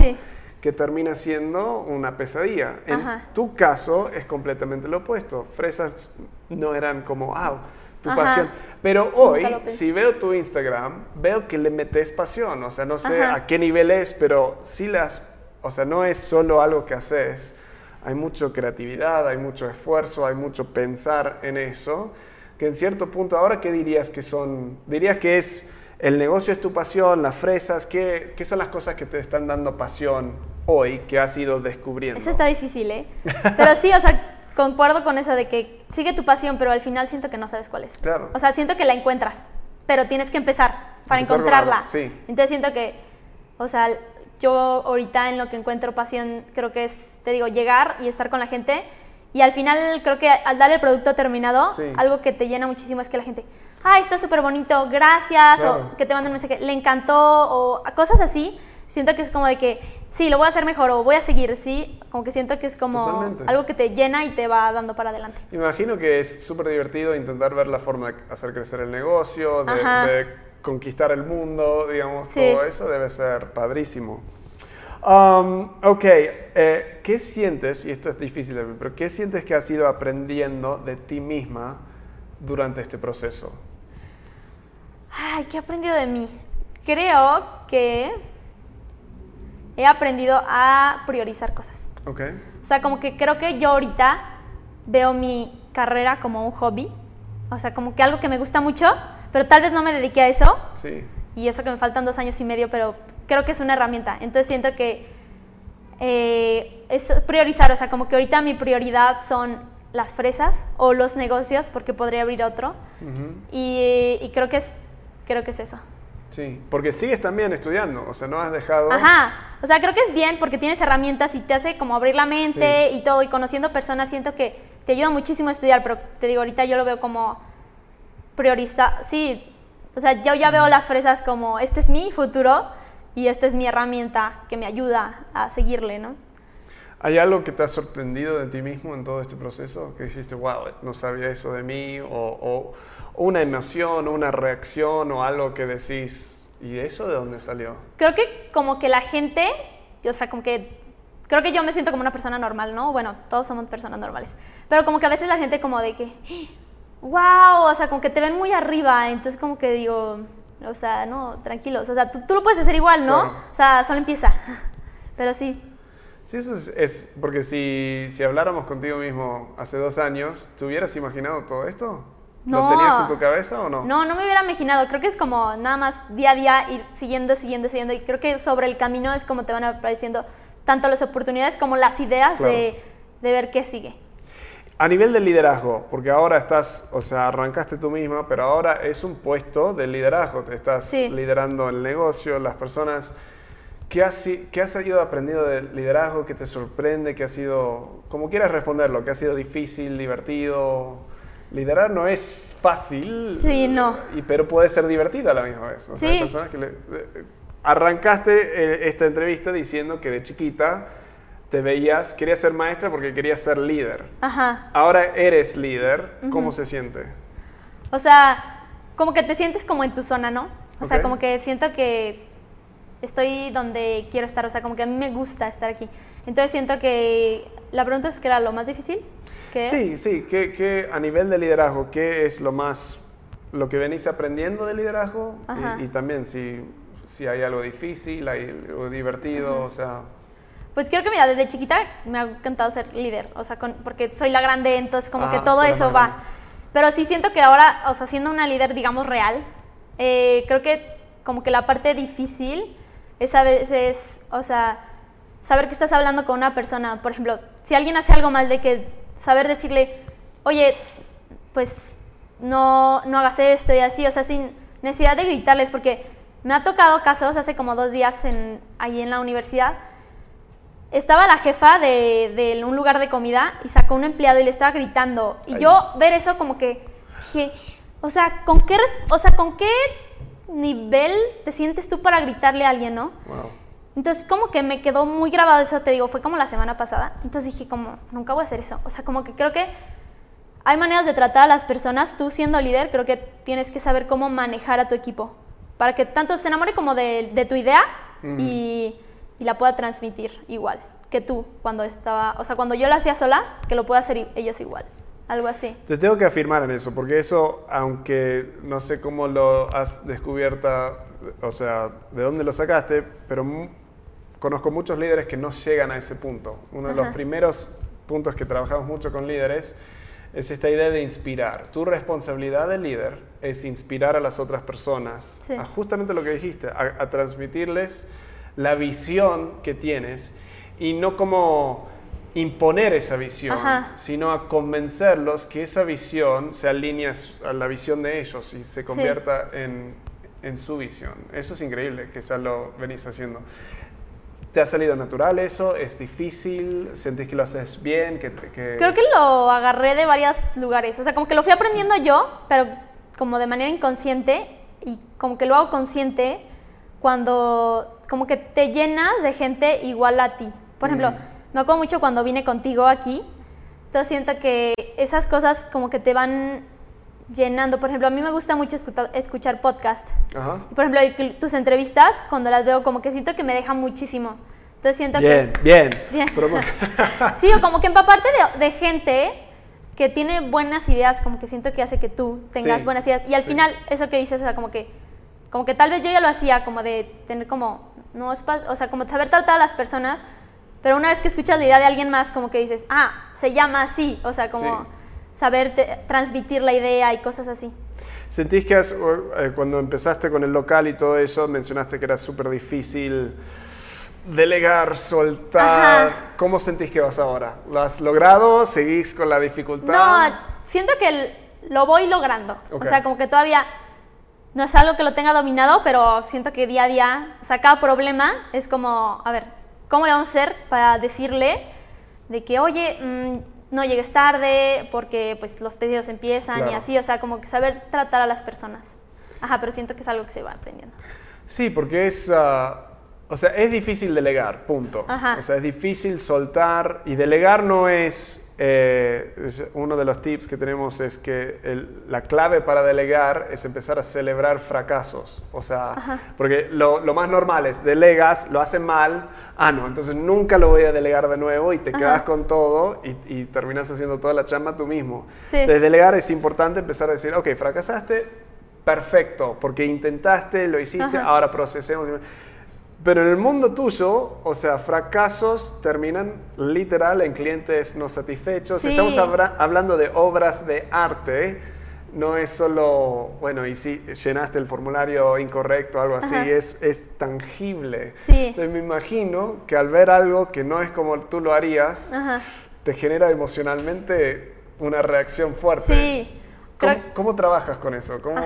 que termina siendo una pesadilla. En tu caso es completamente lo opuesto. Fresas no eran como, ah, tu pasión. Pero hoy, si veo tu Instagram, veo que le metes pasión. O sea, no sé a qué nivel es, pero sí las o sea, no es solo algo que haces, hay mucha creatividad, hay mucho esfuerzo, hay mucho pensar en eso, que en cierto punto, ahora, ¿qué dirías que son? ¿Dirías que es el negocio es tu pasión, las fresas? ¿Qué, qué son las cosas que te están dando pasión hoy que has ido descubriendo? Eso está difícil, ¿eh? Pero sí, o sea, concuerdo con eso de que sigue tu pasión, pero al final siento que no sabes cuál es. Claro. O sea, siento que la encuentras, pero tienes que empezar para encontrarla. Sí. Entonces siento que, o sea, yo ahorita en lo que encuentro pasión creo que es, te digo, llegar y estar con la gente. Y al final creo que al dar el producto terminado, algo que te llena muchísimo es que la gente, ay, está súper bonito, gracias, o que te manden un mensaje, le encantó, o cosas así. Siento que es como de que, sí, lo voy a hacer mejor o voy a seguir, sí. Como que siento que es como algo que te llena y te va dando para adelante. Imagino que es súper divertido intentar ver la forma de hacer crecer el negocio, de, de conquistar el mundo, digamos, todo eso debe ser padrísimo. Um, ok, eh, ¿qué sientes, y esto es difícil de ver, pero qué sientes que has ido aprendiendo de ti misma durante este proceso? Ay, ¿qué he aprendido de mí? Creo que he aprendido a priorizar cosas. Ok. O sea, como que creo que yo ahorita veo mi carrera como un hobby, o sea, como que algo que me gusta mucho, pero tal vez no me dediqué a eso. Sí. Y eso que me faltan dos años y medio, pero creo que es una herramienta. Entonces siento que eh, es priorizar, o sea, como que ahorita mi prioridad son las fresas o los negocios, porque podría abrir otro. y, y creo que es, creo que es eso. Sí, porque sigues también estudiando, o sea, no has dejado... Ajá, o sea, creo que es bien porque tienes herramientas y te hace como abrir la mente y todo, y conociendo personas siento que te ayuda muchísimo a estudiar, pero te digo, ahorita yo lo veo como priorista, sí, o sea, yo ya veo las fresas como, este es mi futuro y esta es mi herramienta que me ayuda a seguirle, ¿no? ¿Hay algo que te ha sorprendido de ti mismo en todo este proceso? Que dijiste, wow, no sabía eso de mí, o, o una emoción, una reacción o algo que decís, ¿y eso de dónde salió? Creo que como que la gente, o sea, como que creo que yo me siento como una persona normal, ¿no? Bueno, todos somos personas normales, pero como que a veces la gente como de que, wow, o sea, como que te ven muy arriba, entonces como que digo, o sea, no, tranquilos, o sea, tú, lo puedes hacer igual, ¿no? O sea, solo empieza, pero sí. Sí, eso es, es porque si, si habláramos contigo mismo hace dos años, ¿te hubieras imaginado todo esto? ¿Lo tenías en tu cabeza o no? No, no me hubiera imaginado. Creo que es como nada más día a día ir siguiendo, siguiendo, siguiendo. Y creo que sobre el camino es como te van apareciendo tanto las oportunidades como las ideas de, de, ver qué sigue. A nivel del liderazgo, porque ahora estás, o sea, arrancaste tú misma, pero ahora es un puesto de liderazgo. Te estás liderando el negocio, las personas. ¿Qué has, ¿Qué has ido aprendiendo del liderazgo? ¿Qué te sorprende? ¿Qué ha sido, como quieras responderlo, qué ha sido difícil, divertido? liderar no es fácil, sí, no. y, pero puede ser divertido a la misma vez. O sea, personas que eh, arrancaste eh, esta entrevista diciendo que de chiquita te veías, querías ser maestra porque querías ser líder. Ajá. Ahora eres líder, ¿cómo se siente? O sea, como que te sientes como en tu zona, ¿no? O sea, como que siento que estoy donde quiero estar, o sea, como que a mí me gusta estar aquí. Entonces siento que la pregunta es que era lo más difícil. Sí, sí, que, a nivel de liderazgo, ¿qué es lo más, lo que venís aprendiendo de liderazgo? Y, también si, si hay algo difícil, hay algo divertido, o sea... Pues creo que, mira, desde chiquita me ha encantado ser líder, o sea, porque soy la grande, entonces como que todo eso va. Pero sí siento que ahora, o sea, siendo una líder, digamos, real, eh, creo que como que la parte difícil es a veces, o sea, saber que estás hablando con una persona, por ejemplo, si alguien hace algo mal de que saber decirle, oye, pues no, no hagas esto y así, o sea, sin necesidad de gritarles, porque me ha tocado casos hace como dos días en, ahí en la universidad. Estaba la jefa de, de, un lugar de comida y sacó un empleado y le estaba gritando. Y yo ver eso como que dije, o sea, ¿con qué, o sea, ¿con qué nivel te sientes tú para gritarle a alguien, no? Entonces, como que me quedó muy grabado eso, te digo, fue como la semana pasada. Entonces dije, como, nunca voy a hacer eso. O sea, como que creo que hay maneras de tratar a las personas. Tú siendo líder, creo que tienes que saber cómo manejar a tu equipo. Para que tanto se enamore como de, tu idea y, la pueda transmitir igual que tú cuando estaba, o sea, cuando yo la hacía sola, que lo pueda hacer ellos igual. Algo así. Te tengo que afirmar en eso, porque eso, aunque no sé cómo lo has descubierto, o sea, de dónde lo sacaste, pero conozco muchos líderes que no llegan a ese punto. Uno de los primeros puntos que trabajamos mucho con líderes es esta idea de inspirar. Tu responsabilidad de líder es inspirar a las otras personas a justamente lo que dijiste, a, transmitirles la visión que tienes y no como imponer esa visión, sino a convencerlos que esa visión se alinea a la visión de ellos y se convierta en, en, su visión. Eso es increíble que ya lo venís haciendo. ¿Te ha salido natural eso? ¿Es difícil? ¿Sentís que lo haces bien? Que, Creo que lo agarré de varios lugares. O sea, como que lo fui aprendiendo yo, pero como de manera inconsciente y como que lo hago consciente cuando como que te llenas de gente igual a ti. Por ejemplo, mm. me acuerdo mucho cuando vine contigo aquí. Entonces siento que esas cosas como que te van llenando. Por ejemplo, a mí me gusta mucho escuchar, escuchar podcast. por ejemplo, tus entrevistas, cuando las veo, como que siento que me deja muchísimo. Entonces siento que... Es, bien, bien. sí, o como que empaparte de, de gente que tiene buenas ideas, como que siento que hace que tú tengas buenas ideas. Y al final, eso que dices, o sea, como que, como que tal vez yo ya lo hacía, como de tener como, no es o sea, como saber tratar a las personas, pero una vez que escuchas la idea de alguien más, como que dices, ah, se llama así, o sea, como saber transmitir la idea y cosas así. ¿Sentís que eh, cuando empezaste con el local y todo eso, mencionaste que era súper difícil delegar, soltar? ¿Cómo sentís que vas ahora? ¿Lo has logrado? ¿Seguís con la dificultad? No, siento que lo voy logrando. O sea, como que todavía no es algo que lo tenga dominado, pero siento que día a día, o sea, cada problema es como, a ver, ¿cómo le vamos a hacer para decirle de que, oye, mm, no llegues tarde porque pues los pedidos empiezan y así, o sea, como que saber tratar a las personas. Ajá, pero siento que es algo que se va aprendiendo. Sí, porque es, ah, o sea, es difícil delegar, punto. O sea, es difícil soltar y delegar no es eh, uno de los tips que tenemos es que la clave para delegar es empezar a celebrar fracasos. O sea, porque lo, más normal es delegas, lo hacen mal, ah, no, entonces nunca lo voy a delegar de nuevo y te quedas con todo y, terminas haciendo toda la chamba tú mismo. De delegar es importante empezar a decir, ok, fracasaste, perfecto, porque intentaste, lo hiciste, ahora procesemos. Pero en el mundo tuyo, o sea, fracasos terminan literal en clientes no satisfechos. Estamos hablando de obras de arte, no es solo, bueno, y si llenaste el formulario incorrecto o algo así, es, es, tangible. Sí. Entonces me imagino que al ver algo que no es como tú lo harías, te genera emocionalmente una reacción fuerte. Sí. ¿Cómo, trabajas con eso? ¿Cómo...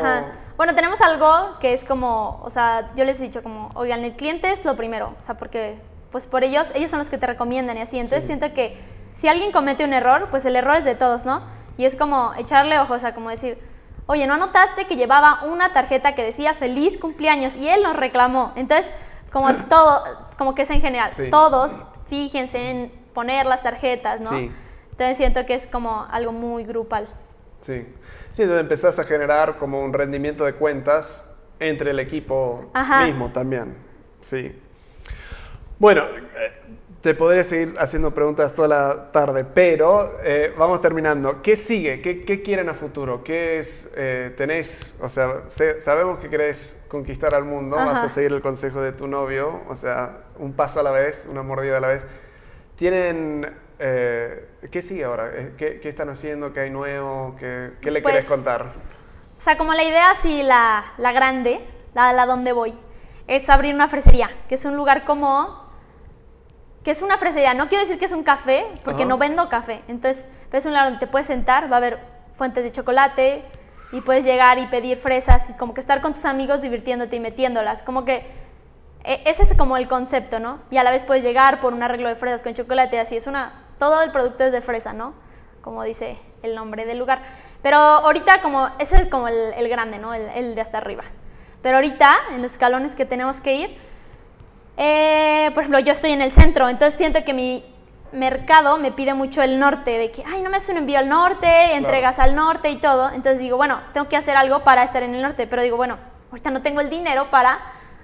Bueno, tenemos algo que es como, o sea, yo les he dicho como, oigan, el cliente es lo primero, o sea, porque pues por ellos, ellos son los que te recomiendan y así. Entonces siento que si alguien comete un error, pues el error es de todos, ¿no? Y es como echarle ojos, o sea, como decir, oye, ¿no anotaste que llevaba una tarjeta que decía feliz cumpleaños? Y él nos reclamó. Entonces, como todo, como que es en general, todos fíjense en poner las tarjetas, ¿no? Entonces siento que es como algo muy grupal. Sí. Sí, entonces empezás a generar como un rendimiento de cuentas entre el equipo mismo también. Sí. Bueno, eh, te podría seguir haciendo preguntas toda la tarde, pero eh, vamos terminando. ¿Qué sigue? ¿Qué, quieren a futuro? ¿Qué es, eh, tenés, o sea, sabemos que querés conquistar al mundo, vas a seguir el consejo de tu novio, o sea, un paso a la vez, una mordida a la vez. ¿Tienen eh, ¿Qué sigue ahora? Eh, ¿Qué, están haciendo? ¿Qué hay nuevo? ¿Qué, le querés pues, contar? O sea, como la idea así, la, la grande, la, la donde voy, es abrir una fresería, que es un lugar como... que es una fresería. No quiero decir que es un café, porque no vendo café. Entonces, es un lugar donde te puedes sentar, va a haber fuentes de chocolate y puedes llegar y pedir fresas y como que estar con tus amigos divirtiéndote y metiéndolas. Como que e, ese es como el concepto, ¿no? Y a la vez puedes llegar por un arreglo de fresas con chocolate, así es una todo el producto es de fresa, ¿no? Como dice el nombre del lugar. Pero ahorita como, ese es como el, grande, ¿no? El, de hasta arriba. Pero ahorita, en los escalones que tenemos que ir, eh, por ejemplo, yo estoy en el centro, entonces siento que mi mercado me pide mucho el norte, de que, ay, no me haces un envío al norte, entregas al norte y todo. Entonces digo, bueno, tengo que hacer algo para estar en el norte, pero digo, bueno, ahorita no tengo el dinero para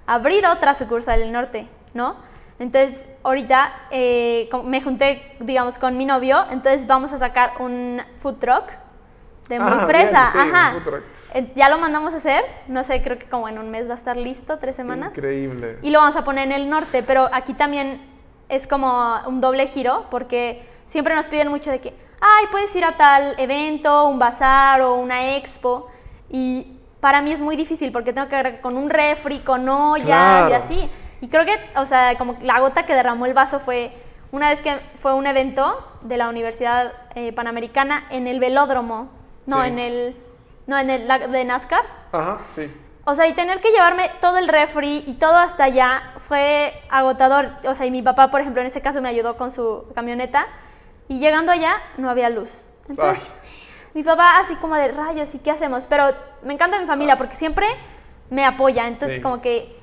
abrir otra sucursal en el norte, ¿no? Entonces, ahorita eh, me junté, digamos, con mi novio, entonces vamos a sacar un food truck de muy ah, fresa. Ajá. Eh, ya lo mandamos a hacer, no sé, creo que como en un mes va a estar listo, tres semanas. Increíble. Y lo vamos a poner en el norte, pero aquí también es como un doble giro, porque siempre nos piden mucho de que, ay, puedes ir a tal evento, un bazar o una expo, y para mí es muy difícil porque tengo que ver con un refri, con olla y así. Y creo que, o sea, como la gota que derramó el vaso fue una vez que fue un evento de la Universidad eh, Panamericana en el velódromo, no, en el, no, en el de NASCAR. Ajá, sí. O sea, y tener que llevarme todo el refri y todo hasta allá fue agotador. O sea, y mi papá, por ejemplo, en ese caso me ayudó con su camioneta. Y llegando allá, no había luz. Entonces, mi papá así como de rayos, ¿y qué hacemos? Pero me encanta mi familia porque siempre me apoya. Entonces, como que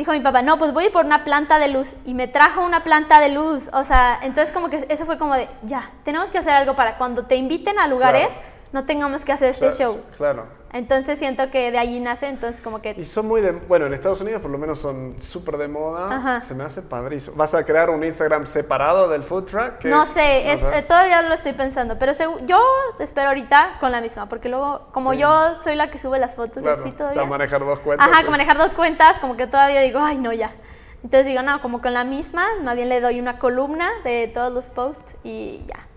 dijo mi papá, no, pues voy por una planta de luz y me trajo una planta de luz. O sea, entonces como que eso fue como de, ya, tenemos que hacer algo para cuando te inviten a lugares, no tengamos que hacer este show. Claro. Entonces siento que de allí nace, entonces como que... Y son muy de... Bueno, en Estados Unidos por lo menos son súper de moda. Se me hace padrísimo. ¿Vas a crear un Instagram separado del food truck? No sé, eh, todavía lo estoy pensando, pero yo espero ahorita con la misma, porque luego, como yo soy la que sube las fotos así todavía... O sea, manejar dos cuentas. Ajá, que manejar dos cuentas, como que todavía digo, ay, no, ya. Entonces digo, no, como con la misma, más bien le doy una columna de todos los posts y ya.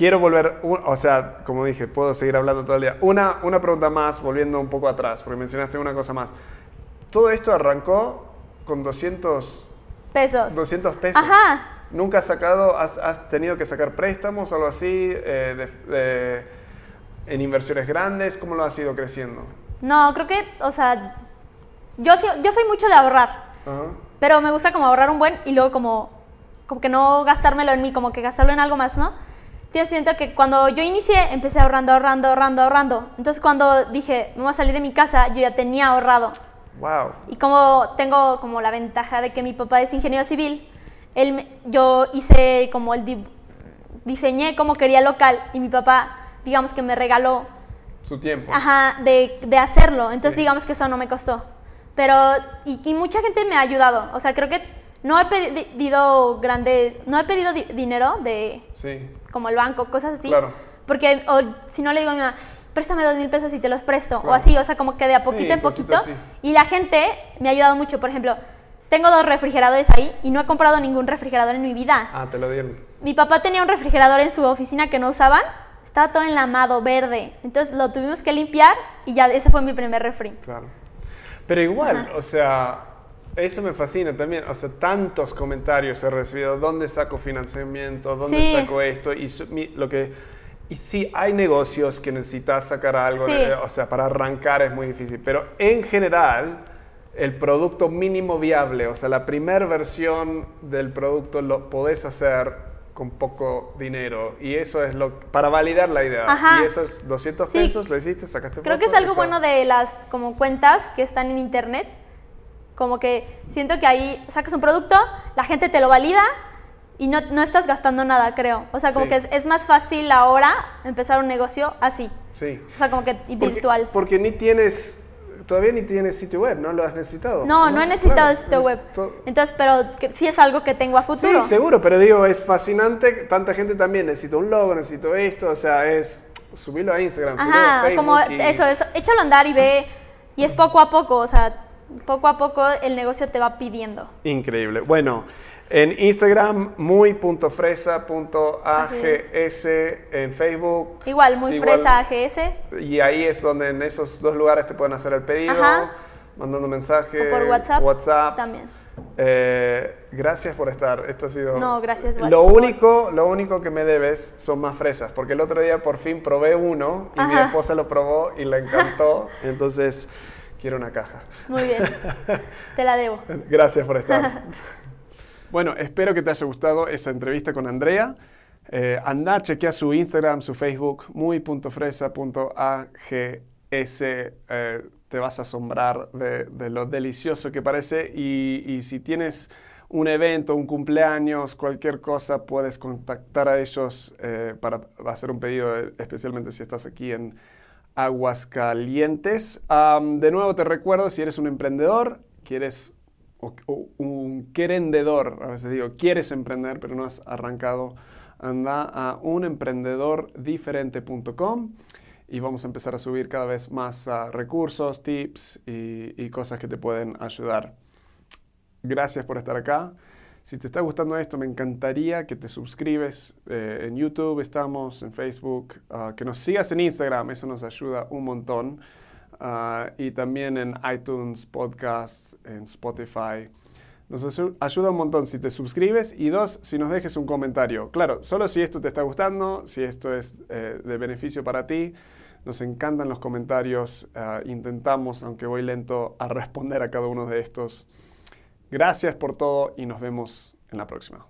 Quiero volver, o sea, como dije, puedo seguir hablando todo el día. Una, una pregunta más, volviendo un poco atrás, porque mencionaste una cosa más. Todo esto arrancó con 200 pesos. 200 pesos. Ajá. ¿Nunca has sacado, has, tenido que sacar préstamos o algo así eh, en inversiones grandes? ¿Cómo lo has ido creciendo? No, creo que, o sea, yo, yo soy mucho de ahorrar. Pero me gusta como ahorrar un buen y luego como, como que no gastármelo en mí, como que gastarlo en algo más, ¿no? Yo siento que cuando yo inicié, empecé ahorrando, ahorrando, ahorrando, ahorrando. Entonces cuando dije, me voy a salir de mi casa, yo ya tenía ahorrado. Wow. Y como tengo como la ventaja de que mi papá es ingeniero civil, él, yo hice como el diseñé como quería local y mi papá, digamos que me regaló su tiempo. Ajá, de, de hacerlo. Entonces digamos que eso no me costó. Pero, y, y, mucha gente me ha ayudado. O sea, creo que no he pedido grande, no he pedido dinero de, sí. Como el banco, cosas así. Claro. Porque o, si no le digo a mi mamá, préstame dos mil pesos y te los presto. O así, o sea, como que de a poquito en poquito. Y la gente me ha ayudado mucho. Por ejemplo, tengo dos refrigeradores ahí y no he comprado ningún refrigerador en mi vida. Ah, te lo dieron. Mi papá tenía un refrigerador en su oficina que no usaban. Estaba todo enlamado, verde. Entonces lo tuvimos que limpiar y ya ese fue mi primer refri. Claro. Pero igual, o sea, eso me fascina también. O sea, tantos comentarios he recibido. ¿Dónde saco financiamiento? ¿Dónde saco esto? Y lo que y sí, hay negocios que necesitas sacar algo, o sea, para arrancar es muy difícil, pero en general, el producto mínimo viable, o sea, la primera versión del producto lo podés hacer con poco dinero y eso es lo para validar la idea. Y eso es 200 pesos, lo hiciste, sacaste Creo que es algo bueno de las como cuentas que están en internet, como que siento que ahí sacas un producto, la gente te lo valida y no, no, estás gastando nada, creo. O sea, como que es, más fácil ahora empezar un negocio así. Sí. O sea, como que virtual. Porque ni tienes, todavía ni tienes sitio web, ¿no lo has necesitado? No, no, he necesitado sitio web. Entonces, pero sí es algo que tengo a futuro. Sí, seguro, pero digo, es fascinante, tanta gente también, necesito un logo, necesito esto, o sea, es subirlo a Instagram, Ajá, a como eso, eso, échalo a andar y ve, y es poco a poco, o sea, poco a poco el negocio te va pidiendo. Increíble. Bueno, en Instagram, muy.fresa.ags. En Facebook. Igual, muy fresa AGS. Y ahí es donde en esos dos lugares te pueden hacer el pedido, mandando mensajes. O por WhatsApp. WhatsApp. También. Eh, gracias por estar. Esto ha sido. No, gracias. Lo único, lo único que me debes son más fresas, porque el otro día por fin probé uno y mi esposa lo probó y le encantó. entonces quiero una caja. Muy bien. Te la debo. Gracias por estar. Bueno, espero que te haya gustado esa entrevista con Andrea. Eh, anda, chequea su Instagram, su Facebook, muy.fresa.ags. Eh, te vas a asombrar de, lo delicioso que parece. Y, si tienes un evento, un cumpleaños, cualquier cosa, puedes contactar a ellos eh, para hacer un pedido, especialmente si estás aquí en Aguascalientes. de nuevo te recuerdo, si eres un emprendedor, quieres o, un querendedor, a veces digo, quieres emprender pero no has arrancado, anda a unemprendedordiferente.com y vamos a empezar a subir cada vez más ah, recursos, tips y, cosas que te pueden ayudar. Gracias por estar acá. Si te está gustando esto, me encantaría que te suscribes. Eh, en YouTube estamos, en Facebook, ah, que nos sigas en Instagram, eso nos ayuda un montón. Ah, y también en iTunes, Podcasts, en Spotify. Nos ayuda un montón si te suscribes y dos, si nos dejes un comentario. Claro, solo si esto te está gustando, si esto es eh, de beneficio para ti. Nos encantan los comentarios. Ah, intentamos, aunque voy lento, a responder a cada uno de estos. Gracias por todo y nos vemos en la próxima.